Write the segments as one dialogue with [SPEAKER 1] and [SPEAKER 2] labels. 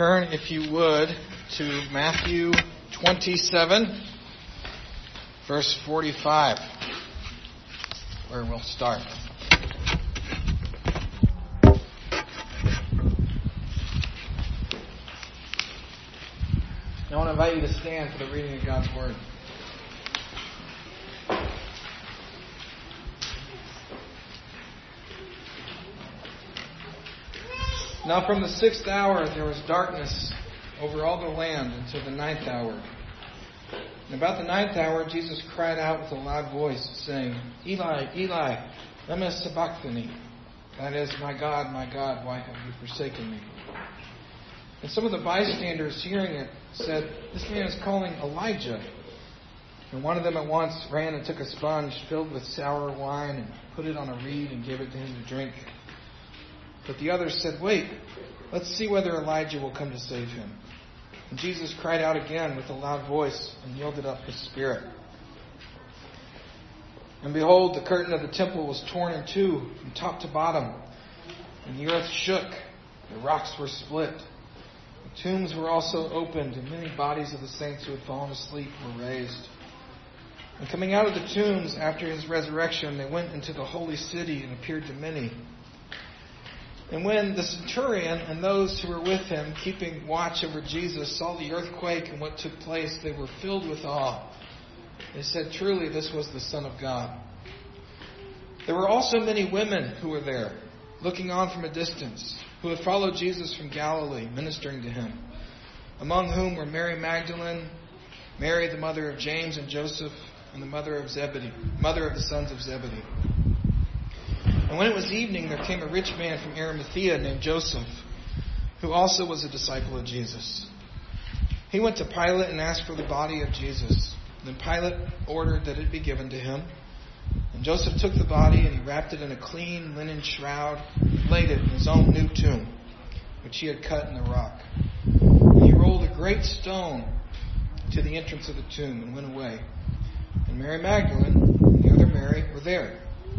[SPEAKER 1] Turn, if you would, to Matthew 27, verse 45, where we'll start. I want to invite you to stand for the reading of God's Word. Now from the sixth hour there was darkness over all the land until the ninth hour. And about the ninth hour Jesus cried out with a loud voice, saying, Eli, Eli, lema sabachthani? That is, my God, my God, why have you forsaken me? And some of the bystanders hearing it said, This man is calling Elijah. And one of them at once ran and took a sponge filled with sour wine and put it on a reed and gave it to him to drink. But the others said, Wait, let's see whether Elijah will come to save him. And Jesus cried out again with a loud voice and yielded up his spirit. And behold, the curtain of the temple was torn in two from top to bottom, and the earth shook, the rocks were split. The tombs were also opened, and many bodies of the saints who had fallen asleep were raised. And coming out of the tombs after his resurrection, they went into the holy city and appeared to many. And when the centurion and those who were with him, keeping watch over Jesus, saw the earthquake and what took place, they were filled with awe. They said, Truly, this was the Son of God. There were also many women who were there, looking on from a distance, who had followed Jesus from Galilee, ministering to him, among whom were Mary Magdalene, Mary, the mother of James and Joseph, and the mother of Zebedee, mother of the sons of Zebedee. And when it was evening, there came a rich man from Arimathea named Joseph, who also was a disciple of Jesus. He went to Pilate and asked for the body of Jesus. Then Pilate ordered that it be given to him. And Joseph took the body and he wrapped it in a clean linen shroud and laid it in his own new tomb, which he had cut in the rock. And he rolled a great stone to the entrance of the tomb and went away. And Mary Magdalene and the other Mary were there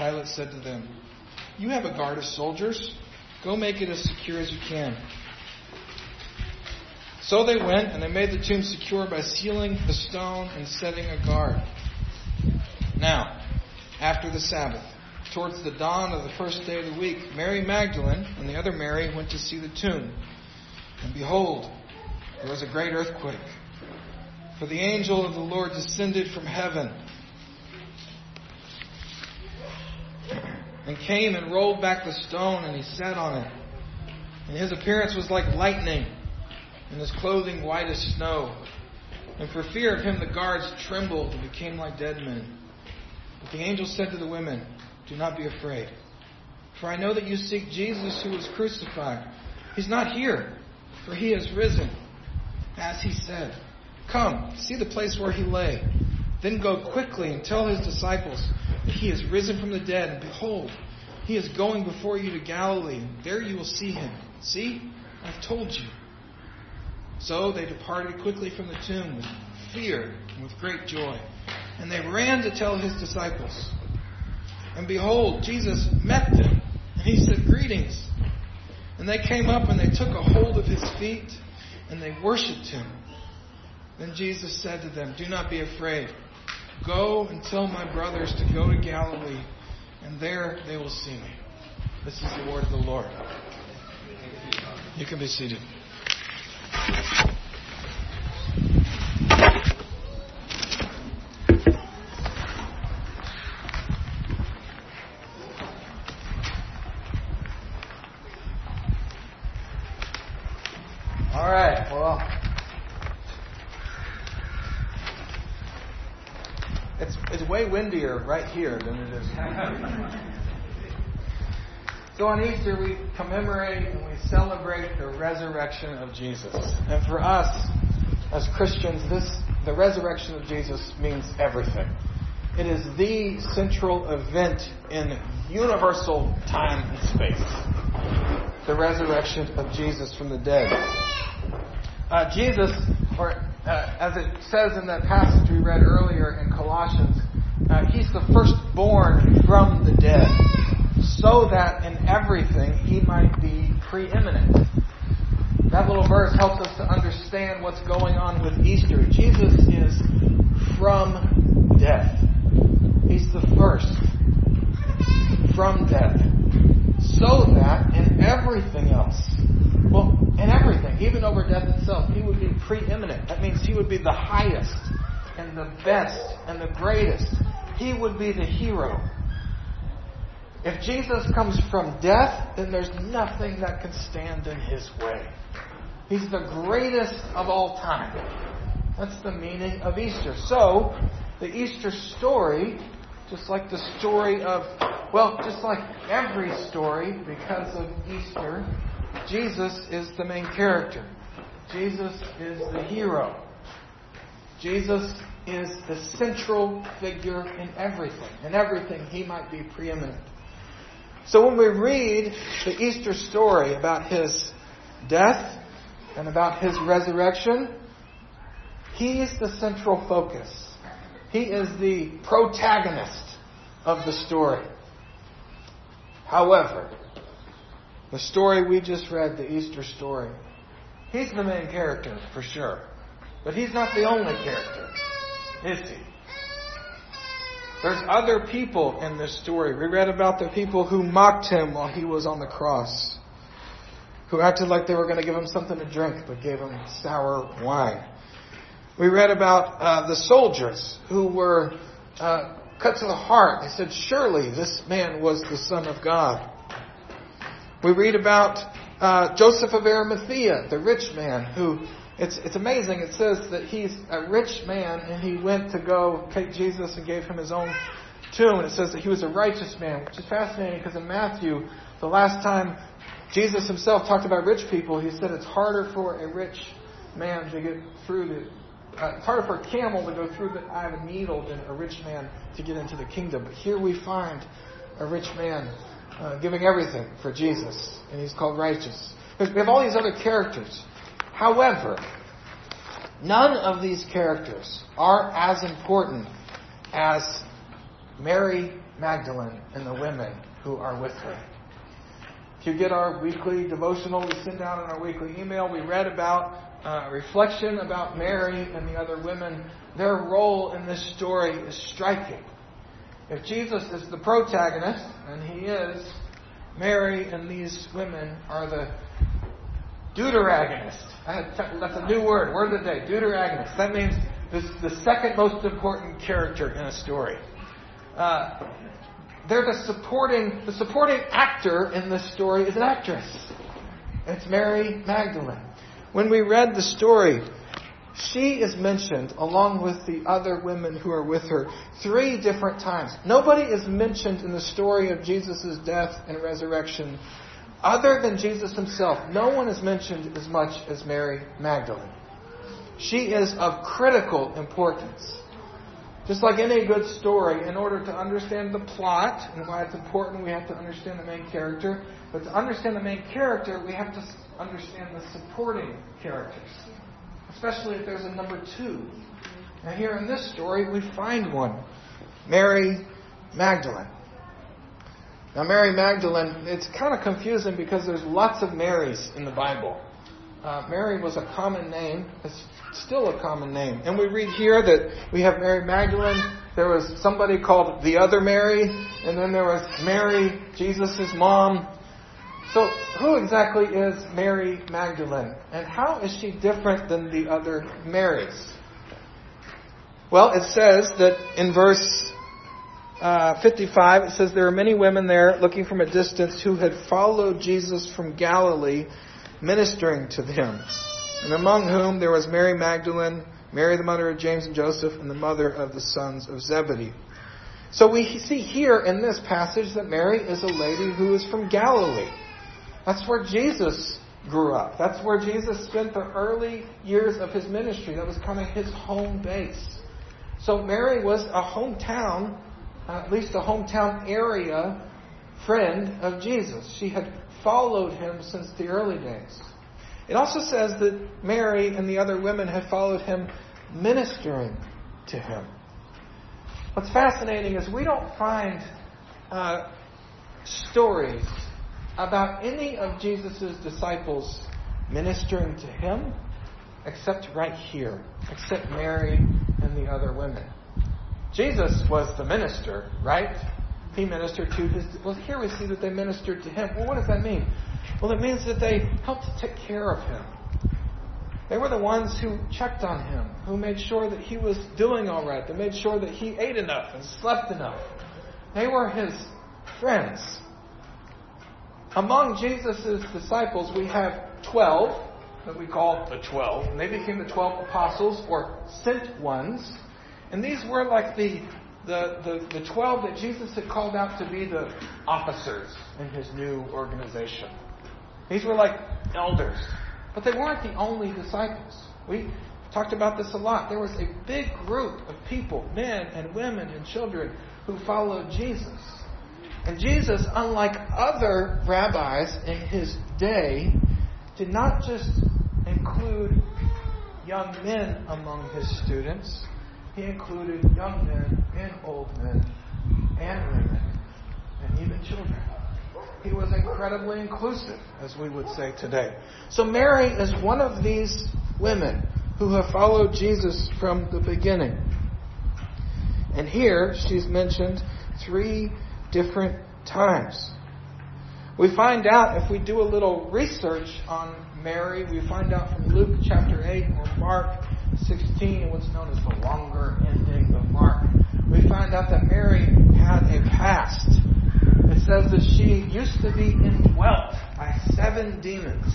[SPEAKER 1] Pilate said to them, You have a guard of soldiers. Go make it as secure as you can. So they went, and they made the tomb secure by sealing the stone and setting a guard. Now, after the Sabbath, towards the dawn of the first day of the week, Mary Magdalene and the other Mary went to see the tomb. And behold, there was a great earthquake. For the angel of the Lord descended from heaven and came and rolled back the stone, and he sat on it. And his appearance was like lightning, and his clothing white as snow. And for fear of him, the guards trembled and became like dead men. But the angel said to the women, Do not be afraid, for I know that you seek Jesus who was crucified. He's not here, for he has risen, as he said. Come, see the place where he lay. Then go quickly and tell his disciples he is risen from the dead, and behold, he is going before you to Galilee, and there you will see him. See, I've told you. So they departed quickly from the tomb with fear and with great joy. And they ran to tell his disciples. And behold, Jesus met them, and he said, Greetings. And they came up and they took a hold of his feet, and they worshipped him. Then Jesus said to them, Do not be afraid. Go and tell my brothers to go to Galilee, and there they will see me. This is the word of the Lord. You can be seated. All right, well, it's, it's way windier right here than it is. So on Easter, we commemorate and we celebrate the resurrection of Jesus. And for us, as Christians, this the resurrection of Jesus means everything. It is the central event in universal time and space. The resurrection of Jesus from the dead. Uh, Jesus, or uh, as it says in that passage we read earlier in Colossians, uh, he's the firstborn from the dead, so that in everything he might be preeminent. That little verse helps us to understand what's going on with Easter. Jesus is from death. He's the first from death. So that in everything else, well, in everything, even over death itself, he would be preeminent. That means he would be the highest and the best and the greatest. He would be the hero. If Jesus comes from death, then there's nothing that can stand in his way. He's the greatest of all time. That's the meaning of Easter. So, the Easter story, just like the story of, well, just like every story, because of Easter, Jesus is the main character. Jesus is the hero. Jesus is the central figure in everything. In everything, he might be preeminent. So when we read the Easter story about his death, and about his resurrection, he's the central focus. He is the protagonist of the story. However, the story we just read, the Easter story, he's the main character for sure. But he's not the only character, is he? There's other people in this story. We read about the people who mocked him while he was on the cross who acted like they were going to give him something to drink, but gave him sour wine. We read about uh, the soldiers who were uh, cut to the heart. They said, Surely this man was the Son of God. We read about uh, Joseph of Arimathea, the rich man, who it's, it's amazing. It says that he's a rich man and he went to go take Jesus and gave him his own tomb. And it says that he was a righteous man, which is fascinating because in Matthew, the last time Jesus himself talked about rich people. He said it's harder for a rich man to get through the, uh, it's harder for a camel to go through the eye of a needle than a rich man to get into the kingdom. But here we find a rich man uh, giving everything for Jesus, and he's called righteous. We have all these other characters. However, none of these characters are as important as Mary Magdalene and the women who are with her. If you get our weekly devotional we send out in our weekly email, we read about uh, reflection about Mary and the other women. Their role in this story is striking. If Jesus is the protagonist, and he is, Mary and these women are the deuteragonists. That's a new word, word of the day, Deuteragonist. That means this, the second most important character in a story. Uh, they're the supporting the supporting actor in this story is an actress. It's Mary Magdalene. When we read the story, she is mentioned along with the other women who are with her three different times. Nobody is mentioned in the story of Jesus' death and resurrection other than Jesus himself. No one is mentioned as much as Mary Magdalene. She is of critical importance. Just like any good story, in order to understand the plot and why it's important, we have to understand the main character. But to understand the main character, we have to understand the supporting characters, especially if there's a number two. Now, here in this story, we find one Mary Magdalene. Now, Mary Magdalene, it's kind of confusing because there's lots of Marys in the Bible. Uh, Mary was a common name. It's still a common name. And we read here that we have Mary Magdalene. There was somebody called the other Mary, and then there was Mary, Jesus' mom. So, who exactly is Mary Magdalene? And how is she different than the other Marys? Well, it says that in verse uh, 55, it says, There are many women there looking from a distance who had followed Jesus from Galilee, ministering to them, and among whom there was Mary Magdalene, Mary the mother of James and Joseph, and the mother of the sons of Zebedee. So we see here in this passage that Mary is a lady who is from Galilee. That's where Jesus grew up. That's where Jesus spent the early years of his ministry. That was kind of his home base. So Mary was a hometown, at least a hometown area friend of Jesus. She had followed him since the early days. It also says that Mary and the other women had followed him ministering to him. What's fascinating is we don't find uh, stories about any of Jesus' disciples ministering to him except right here, except Mary and the other women. Jesus was the minister, right? He ministered to his. Well, here we see that they ministered to him. Well, what does that mean? Well, it means that they helped to take care of him. They were the ones who checked on him, who made sure that he was doing all right. They made sure that he ate enough and slept enough. They were his friends. Among Jesus' disciples, we have 12 that we call the 12, and they became the 12 apostles or sent ones. And these were like the, the, the, the 12 that Jesus had called out to be the officers in his new organization. These were like elders. But they weren't the only disciples. We talked about this a lot. There was a big group of people, men and women and children, who followed Jesus. And Jesus, unlike other rabbis in his day, did not just include young men among his students, he included young men and old men and women and even children. He was incredibly inclusive, as we would say today. So Mary is one of these women who have followed Jesus from the beginning. And here she's mentioned three different times. We find out, if we do a little research on Mary, we find out from Luke chapter 8 or Mark 16, what's known as the longer ending of Mark, we find out that Mary had a past. It says that she used to be indwelt by seven demons.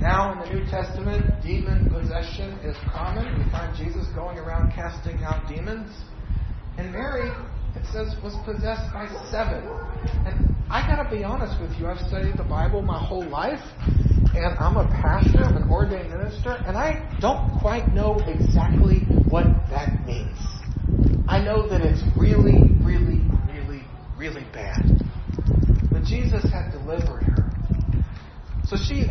[SPEAKER 1] Now in the New Testament, demon possession is common. We find Jesus going around casting out demons. And Mary, it says, was possessed by seven. And I gotta be honest with you, I've studied the Bible my whole life, and I'm a pastor, I'm an ordained minister, and I don't quite know exactly what that means. I know that it's really, really, really, really bad. But Jesus had delivered her. So she,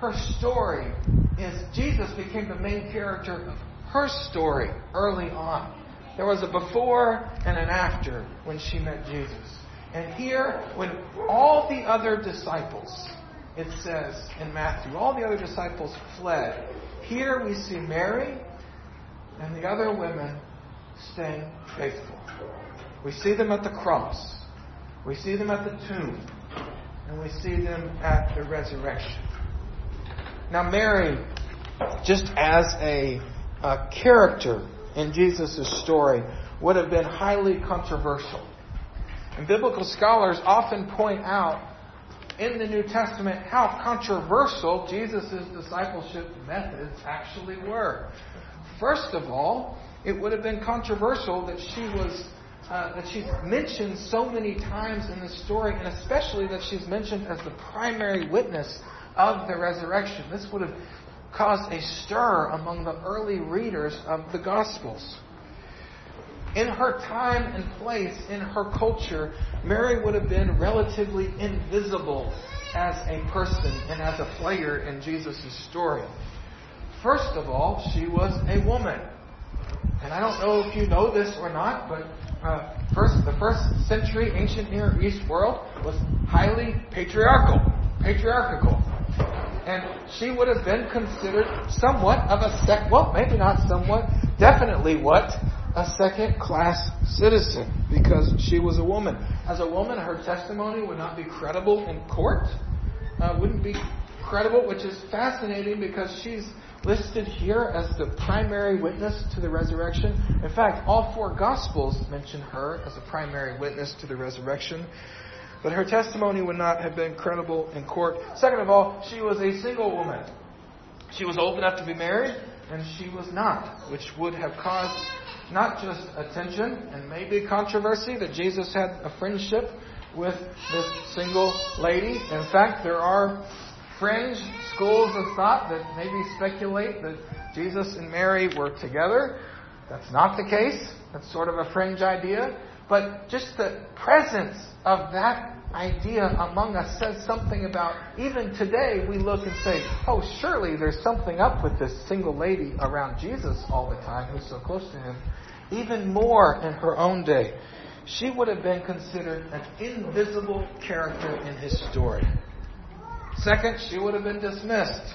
[SPEAKER 1] her story is Jesus became the main character of her story early on. There was a before and an after when she met Jesus. And here, when all the other disciples, it says in Matthew, all the other disciples fled, here we see Mary and the other women staying faithful. We see them at the cross. We see them at the tomb. And we see them at the resurrection. Now, Mary, just as a, a character in Jesus' story, would have been highly controversial. And biblical scholars often point out in the New Testament how controversial Jesus' discipleship methods actually were. First of all, it would have been controversial that she was uh, that she's mentioned so many times in the story, and especially that she's mentioned as the primary witness of the resurrection. This would have caused a stir among the early readers of the Gospels. In her time and place, in her culture, Mary would have been relatively invisible as a person and as a player in Jesus' story. First of all, she was a woman. And I don't know if you know this or not, but uh, first, the first century ancient Near East world was highly patriarchal. Patriarchal. And she would have been considered somewhat of a sec, well, maybe not somewhat, definitely what? A second class citizen because she was a woman. As a woman, her testimony would not be credible in court, uh, wouldn't be credible, which is fascinating because she's listed here as the primary witness to the resurrection. In fact, all four Gospels mention her as a primary witness to the resurrection. But her testimony would not have been credible in court. Second of all, she was a single woman. She was old enough to be married, and she was not, which would have caused not just attention and maybe controversy that Jesus had a friendship with this single lady. In fact, there are fringe schools of thought that maybe speculate that Jesus and Mary were together. That's not the case. That's sort of a fringe idea. But just the presence of that idea among us says something about, even today, we look and say, oh, surely there's something up with this single lady around Jesus all the time who's so close to him. Even more in her own day. She would have been considered an invisible character in his story. Second, she would have been dismissed.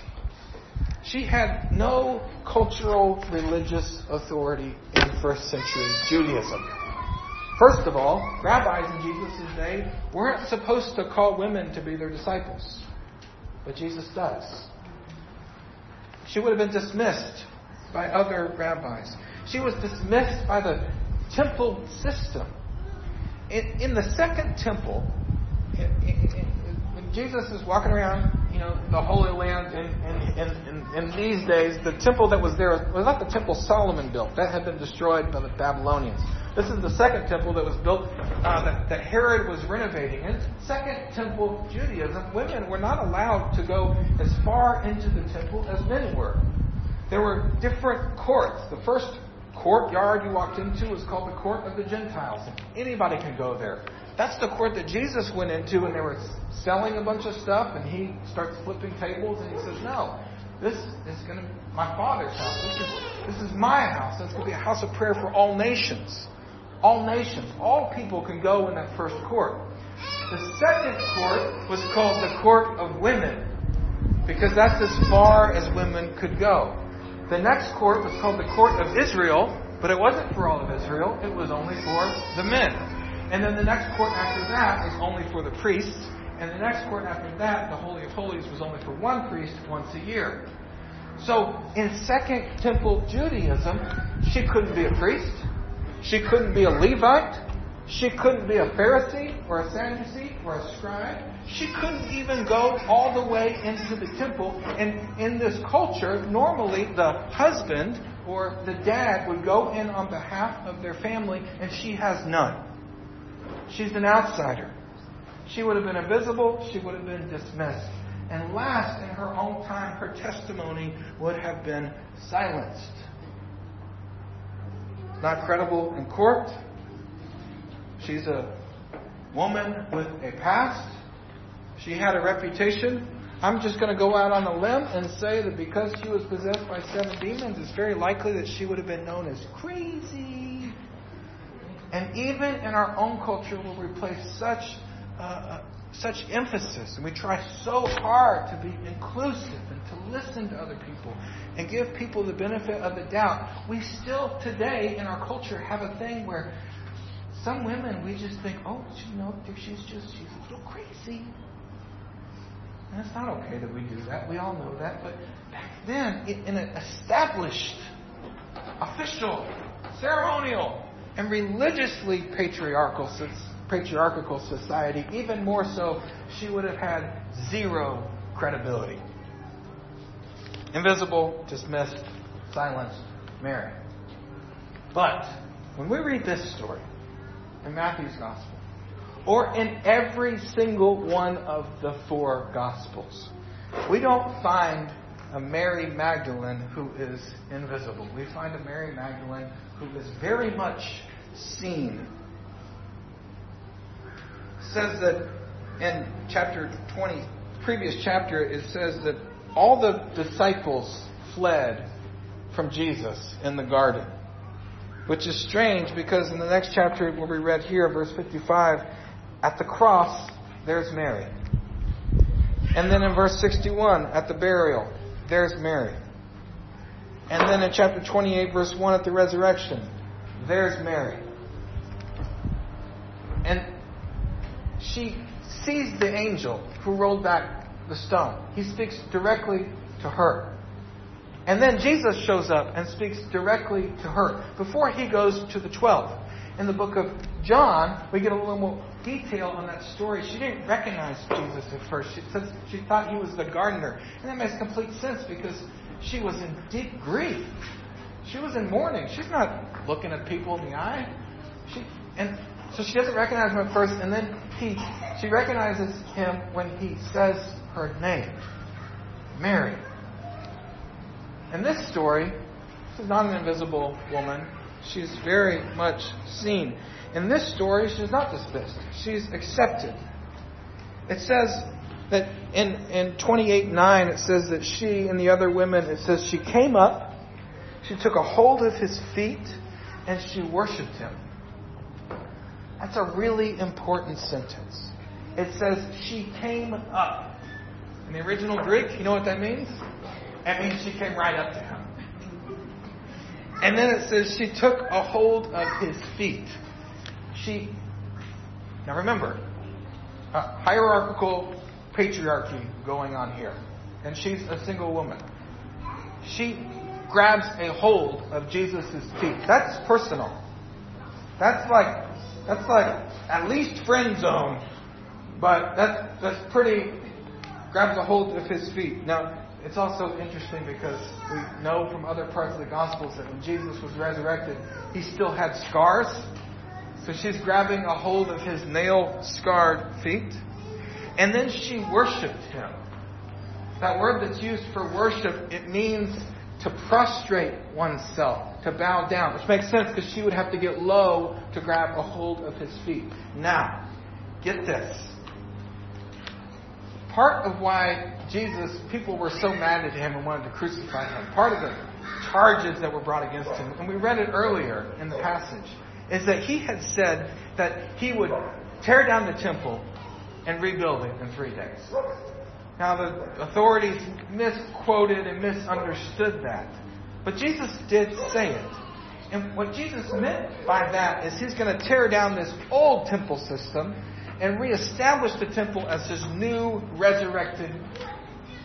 [SPEAKER 1] She had no cultural religious authority in first century Judaism. First of all, rabbis in Jesus' day weren't supposed to call women to be their disciples, but Jesus does. She would have been dismissed by other rabbis. She was dismissed by the temple system. In, in the second temple, in, in, when Jesus is walking around, you know, the Holy Land, in, in these days, the temple that was there was not the temple Solomon built. That had been destroyed by the Babylonians. This is the second temple that was built uh, that, that Herod was renovating. In Second Temple Judaism, women were not allowed to go as far into the temple as men were. There were different courts. The first courtyard you walked into was called the Court of the Gentiles. Anybody can go there. That's the court that Jesus went into and they were selling a bunch of stuff and he starts flipping tables and he says, No, this is going to be my Father's house. This is, this is my house. It's going to be a house of prayer for all nations all nations, all people can go in that first court. The second court was called the court of women because that's as far as women could go. The next court was called the court of Israel, but it wasn't for all of Israel, it was only for the men. And then the next court after that was only for the priests, and the next court after that, the Holy of Holies, was only for one priest once a year. So in Second Temple Judaism, she couldn't be a priest. She couldn't be a Levite. She couldn't be a Pharisee or a Sadducee or a scribe. She couldn't even go all the way into the temple. And in this culture, normally the husband or the dad would go in on behalf of their family, and she has none. She's an outsider. She would have been invisible. She would have been dismissed. And last, in her own time, her testimony would have been silenced not credible in court. She's a woman with a past. She had a reputation. I'm just going to go out on a limb and say that because she was possessed by seven demons, it's very likely that she would have been known as crazy. And even in our own culture, where we place such uh, such emphasis, and we try so hard to be inclusive and to listen to other people and give people the benefit of the doubt, we still today in our culture have a thing where some women we just think, oh, you know, she's just she's a little crazy. And it's not okay that we do that. We all know that. But back then, in an established, official, ceremonial, and religiously patriarchal patriarchal society, even more so, she would have had zero credibility. Invisible, dismissed, silenced, Mary. But when we read this story in Matthew's Gospel, or in every single one of the four Gospels, we don't find a Mary Magdalene who is invisible. We find a Mary Magdalene who is very much seen says that in chapter 20, previous chapter, it says that all the disciples fled from Jesus in the garden. Which is strange because in the next chapter, where we read here, verse 55, at the cross, there's Mary. And then in verse 61, at the burial, there's Mary. And then in chapter 28, verse 1, at the resurrection, there's Mary. And she sees the angel who rolled back the stone. He speaks directly to her. And then Jesus shows up and speaks directly to her before he goes to the 12. In the book of John, we get a little more detail on that story. She didn't recognize Jesus at first. She says she thought he was the gardener. And that makes complete sense because she was in deep grief. She was in mourning. She's not looking at people in the eye. She and so she doesn't recognize him at first, and then he she recognizes him when he says her name, Mary. In this story, she's not an invisible woman. She's very much seen. In this story, she's not dismissed. She's accepted. It says that in, in 28 9, it says that she and the other women, it says she came up, she took a hold of his feet, and she worshiped him. That's a really important sentence. It says she came up. In the original Greek, you know what that means? That means she came right up to him. And then it says she took a hold of his feet. She, now remember, hierarchical patriarchy going on here. And she's a single woman. She grabs a hold of Jesus' feet. That's personal. That's like, that's like at least friend zone, but that's, that's pretty, grabs a hold of his feet. Now, it's also interesting because we know from other parts of the Gospels that when Jesus was resurrected, he still had scars. So she's grabbing a hold of his nail scarred feet. And then she worshiped him. That word that's used for worship, it means to prostrate oneself, to bow down, which makes sense because she would have to get low to grab a hold of his feet. Now, get this part of why Jesus, people were so mad at him and wanted to crucify him, part of the charges that were brought against him, and we read it earlier in the passage, is that he had said that he would tear down the temple and rebuild it in three days. Now, the authorities misquoted and misunderstood that. But Jesus did say it. And what Jesus meant by that is he's going to tear down this old temple system and reestablish the temple as his new resurrected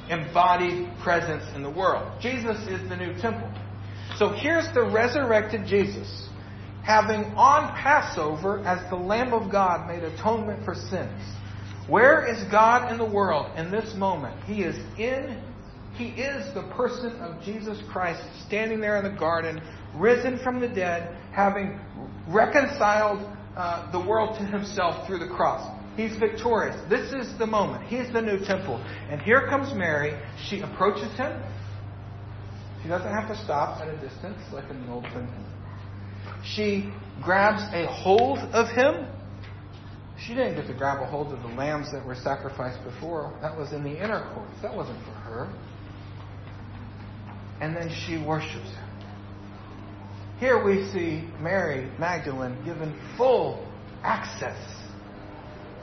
[SPEAKER 1] embodied presence in the world. Jesus is the new temple. So here's the resurrected Jesus having on Passover as the Lamb of God made atonement for sins. Where is God in the world in this moment? He is in he is the person of Jesus Christ standing there in the garden, risen from the dead, having reconciled uh, the world to himself through the cross. He's victorious. This is the moment. He's the new temple. And here comes Mary. She approaches him. She doesn't have to stop at a distance like in the Old Testament. She grabs a hold of him. She didn't get to grab a hold of the lambs that were sacrificed before. That was in the inner courts. That wasn't for her. And then she worships him. Here we see Mary Magdalene given full access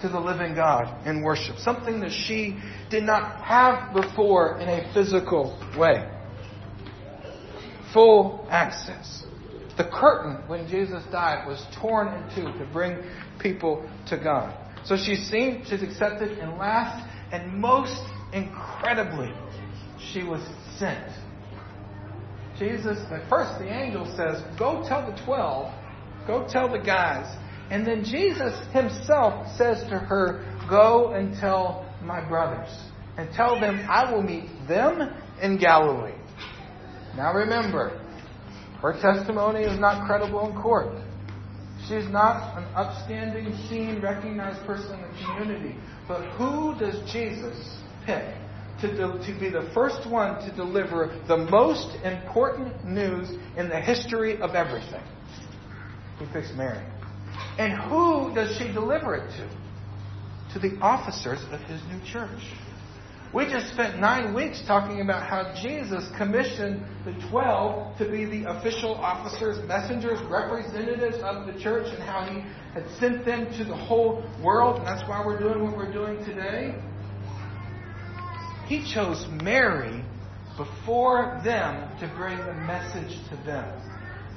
[SPEAKER 1] to the living God in worship, something that she did not have before in a physical way. Full access. The curtain, when Jesus died, was torn in two to bring people to God. So she's seen, she's accepted, and last and most incredibly, she was sent Jesus, first the angel says, Go tell the twelve, go tell the guys. And then Jesus himself says to her, Go and tell my brothers, and tell them I will meet them in Galilee. Now remember, her testimony is not credible in court. She's not an upstanding, seen, recognized person in the community. But who does Jesus pick to, de- to be the first one to deliver the most important news in the history of everything. He picks Mary. And who does she deliver it to? To the officers of his new church. We just spent nine weeks talking about how Jesus commissioned the twelve to be the official officers, messengers, representatives of the church, and how he had sent them to the whole world. And that's why we're doing what we're doing today. He chose Mary before them to bring the message to them.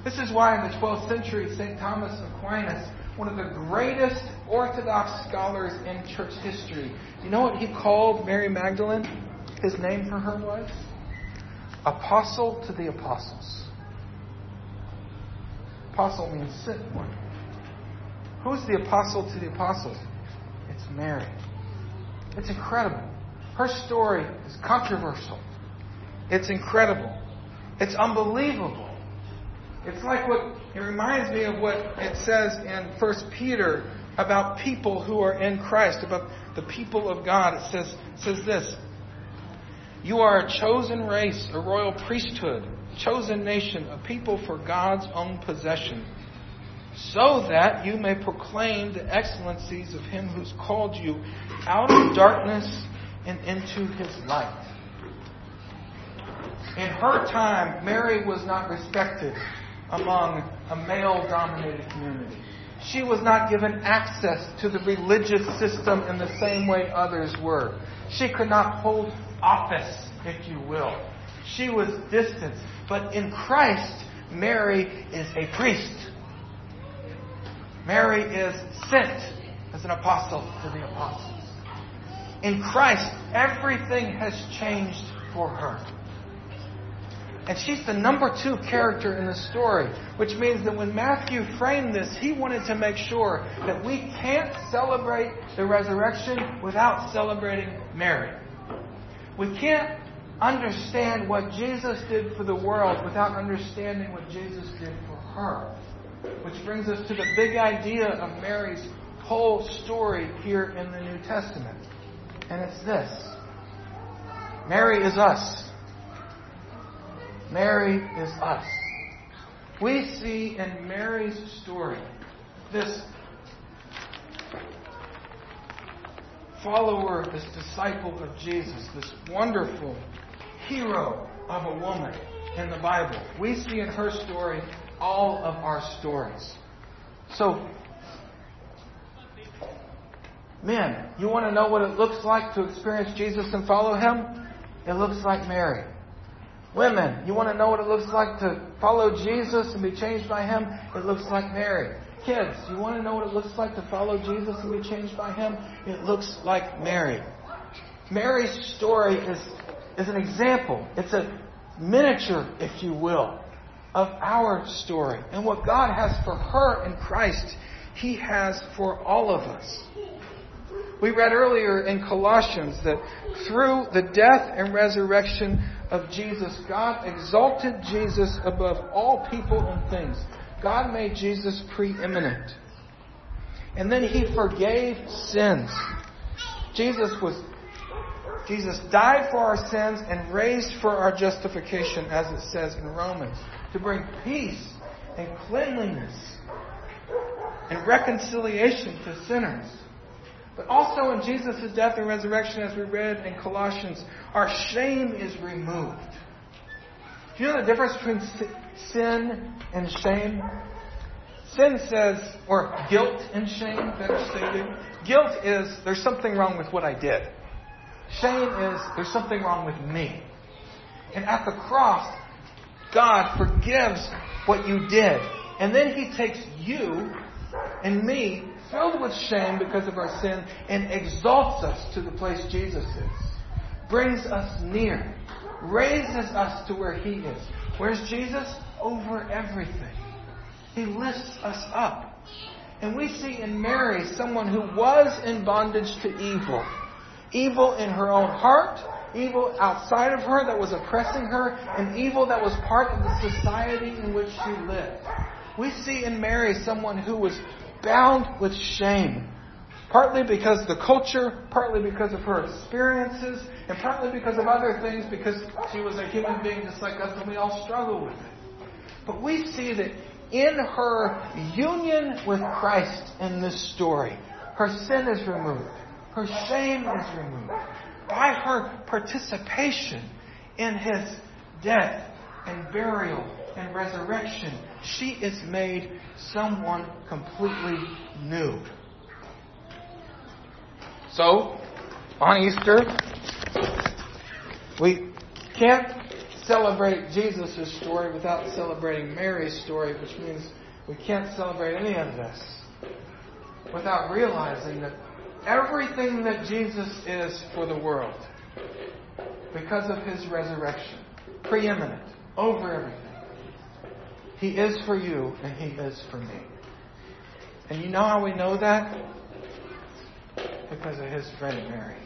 [SPEAKER 1] This is why in the 12th century, St. Thomas Aquinas, one of the greatest Orthodox scholars in church history, you know what he called Mary Magdalene? His name for her was? Apostle to the Apostles. Apostle means sent one. Who's the apostle to the apostles? It's Mary. It's incredible. Her story is controversial. It's incredible. It's unbelievable. It's like what, it reminds me of what it says in 1 Peter about people who are in Christ, about the people of God. It says, says this You are a chosen race, a royal priesthood, chosen nation, a people for God's own possession, so that you may proclaim the excellencies of Him who's called you out of darkness and into His light. In her time, Mary was not respected among a male dominated community. She was not given access to the religious system in the same way others were. She could not hold office, if you will. She was distant. But in Christ, Mary is a priest. Mary is sent as an apostle to the apostles. In Christ, everything has changed for her. And she's the number two character in the story, which means that when Matthew framed this, he wanted to make sure that we can't celebrate the resurrection without celebrating Mary. We can't understand what Jesus did for the world without understanding what Jesus did for her. Which brings us to the big idea of Mary's whole story here in the New Testament. And it's this Mary is us. Mary is us. We see in Mary's story this follower, this disciple of Jesus, this wonderful hero of a woman in the Bible. We see in her story all of our stories. So, men, you want to know what it looks like to experience Jesus and follow him? It looks like Mary. Women, you want to know what it looks like to follow Jesus and be changed by Him? It looks like Mary. Kids, you want to know what it looks like to follow Jesus and be changed by Him? It looks like Mary. Mary's story is, is an example. It's a miniature, if you will, of our story. And what God has for her in Christ, He has for all of us. We read earlier in Colossians that through the death and resurrection of Jesus, God exalted Jesus above all people and things. God made Jesus preeminent. And then he forgave sins. Jesus was Jesus died for our sins and raised for our justification, as it says in Romans, to bring peace and cleanliness and reconciliation to sinners. But also in Jesus' death and resurrection, as we read in Colossians, our shame is removed. Do you know the difference between sin and shame? Sin says, or guilt and shame, better stated. Guilt is, there's something wrong with what I did. Shame is, there's something wrong with me. And at the cross, God forgives what you did. And then He takes you and me filled with shame because of our sin and exalts us to the place Jesus is. Brings us near. Raises us to where He is. Where's Jesus? Over everything. He lifts us up. And we see in Mary someone who was in bondage to evil. Evil in her own heart, evil outside of her that was oppressing her, and evil that was part of the society in which she lived. We see in Mary someone who was bound with shame. Partly because the culture, partly because of her experiences, and partly because of other things, because she was a human being just like us and we all struggle with it. But we see that in her union with Christ in this story, her sin is removed. Her shame is removed. By her participation in his death and burial and resurrection, she is made someone completely new. So, on Easter, we can't celebrate Jesus' story without celebrating Mary's story, which means we can't celebrate any of this without realizing that everything that Jesus is for the world, because of his resurrection, preeminent over everything, he is for you and He is for me. And you know how we know that? Because of His friend Mary.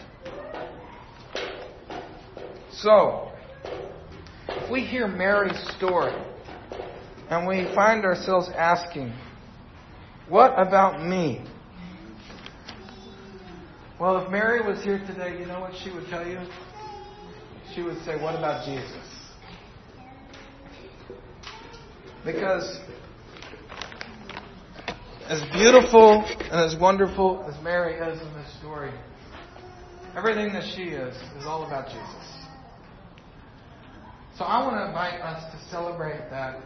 [SPEAKER 1] So, if we hear Mary's story, and we find ourselves asking, What about me? Well, if Mary was here today, you know what she would tell you? She would say, What about Jesus? Because as beautiful and as wonderful as Mary is in this story, everything that she is is all about Jesus. So I want to invite us to celebrate that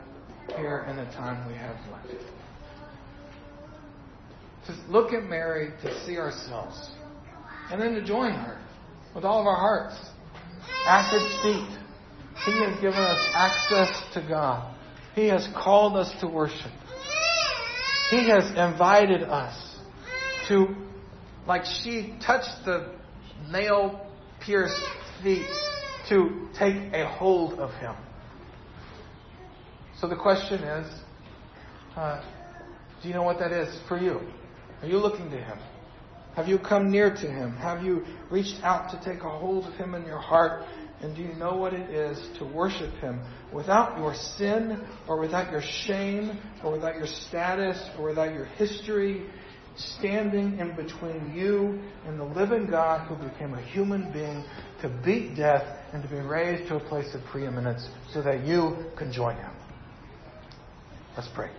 [SPEAKER 1] here in the time we have left. To look at Mary, to see ourselves, and then to join her with all of our hearts at His feet. He has given us access to God. He has called us to worship. He has invited us to, like she touched the nail pierced feet, to take a hold of Him. So the question is uh, do you know what that is for you? Are you looking to Him? Have you come near to Him? Have you reached out to take a hold of Him in your heart? And do you know what it is to worship Him without your sin or without your shame or without your status or without your history? Standing in between you and the living God who became a human being to beat death and to be raised to a place of preeminence so that you can join Him. Let's pray.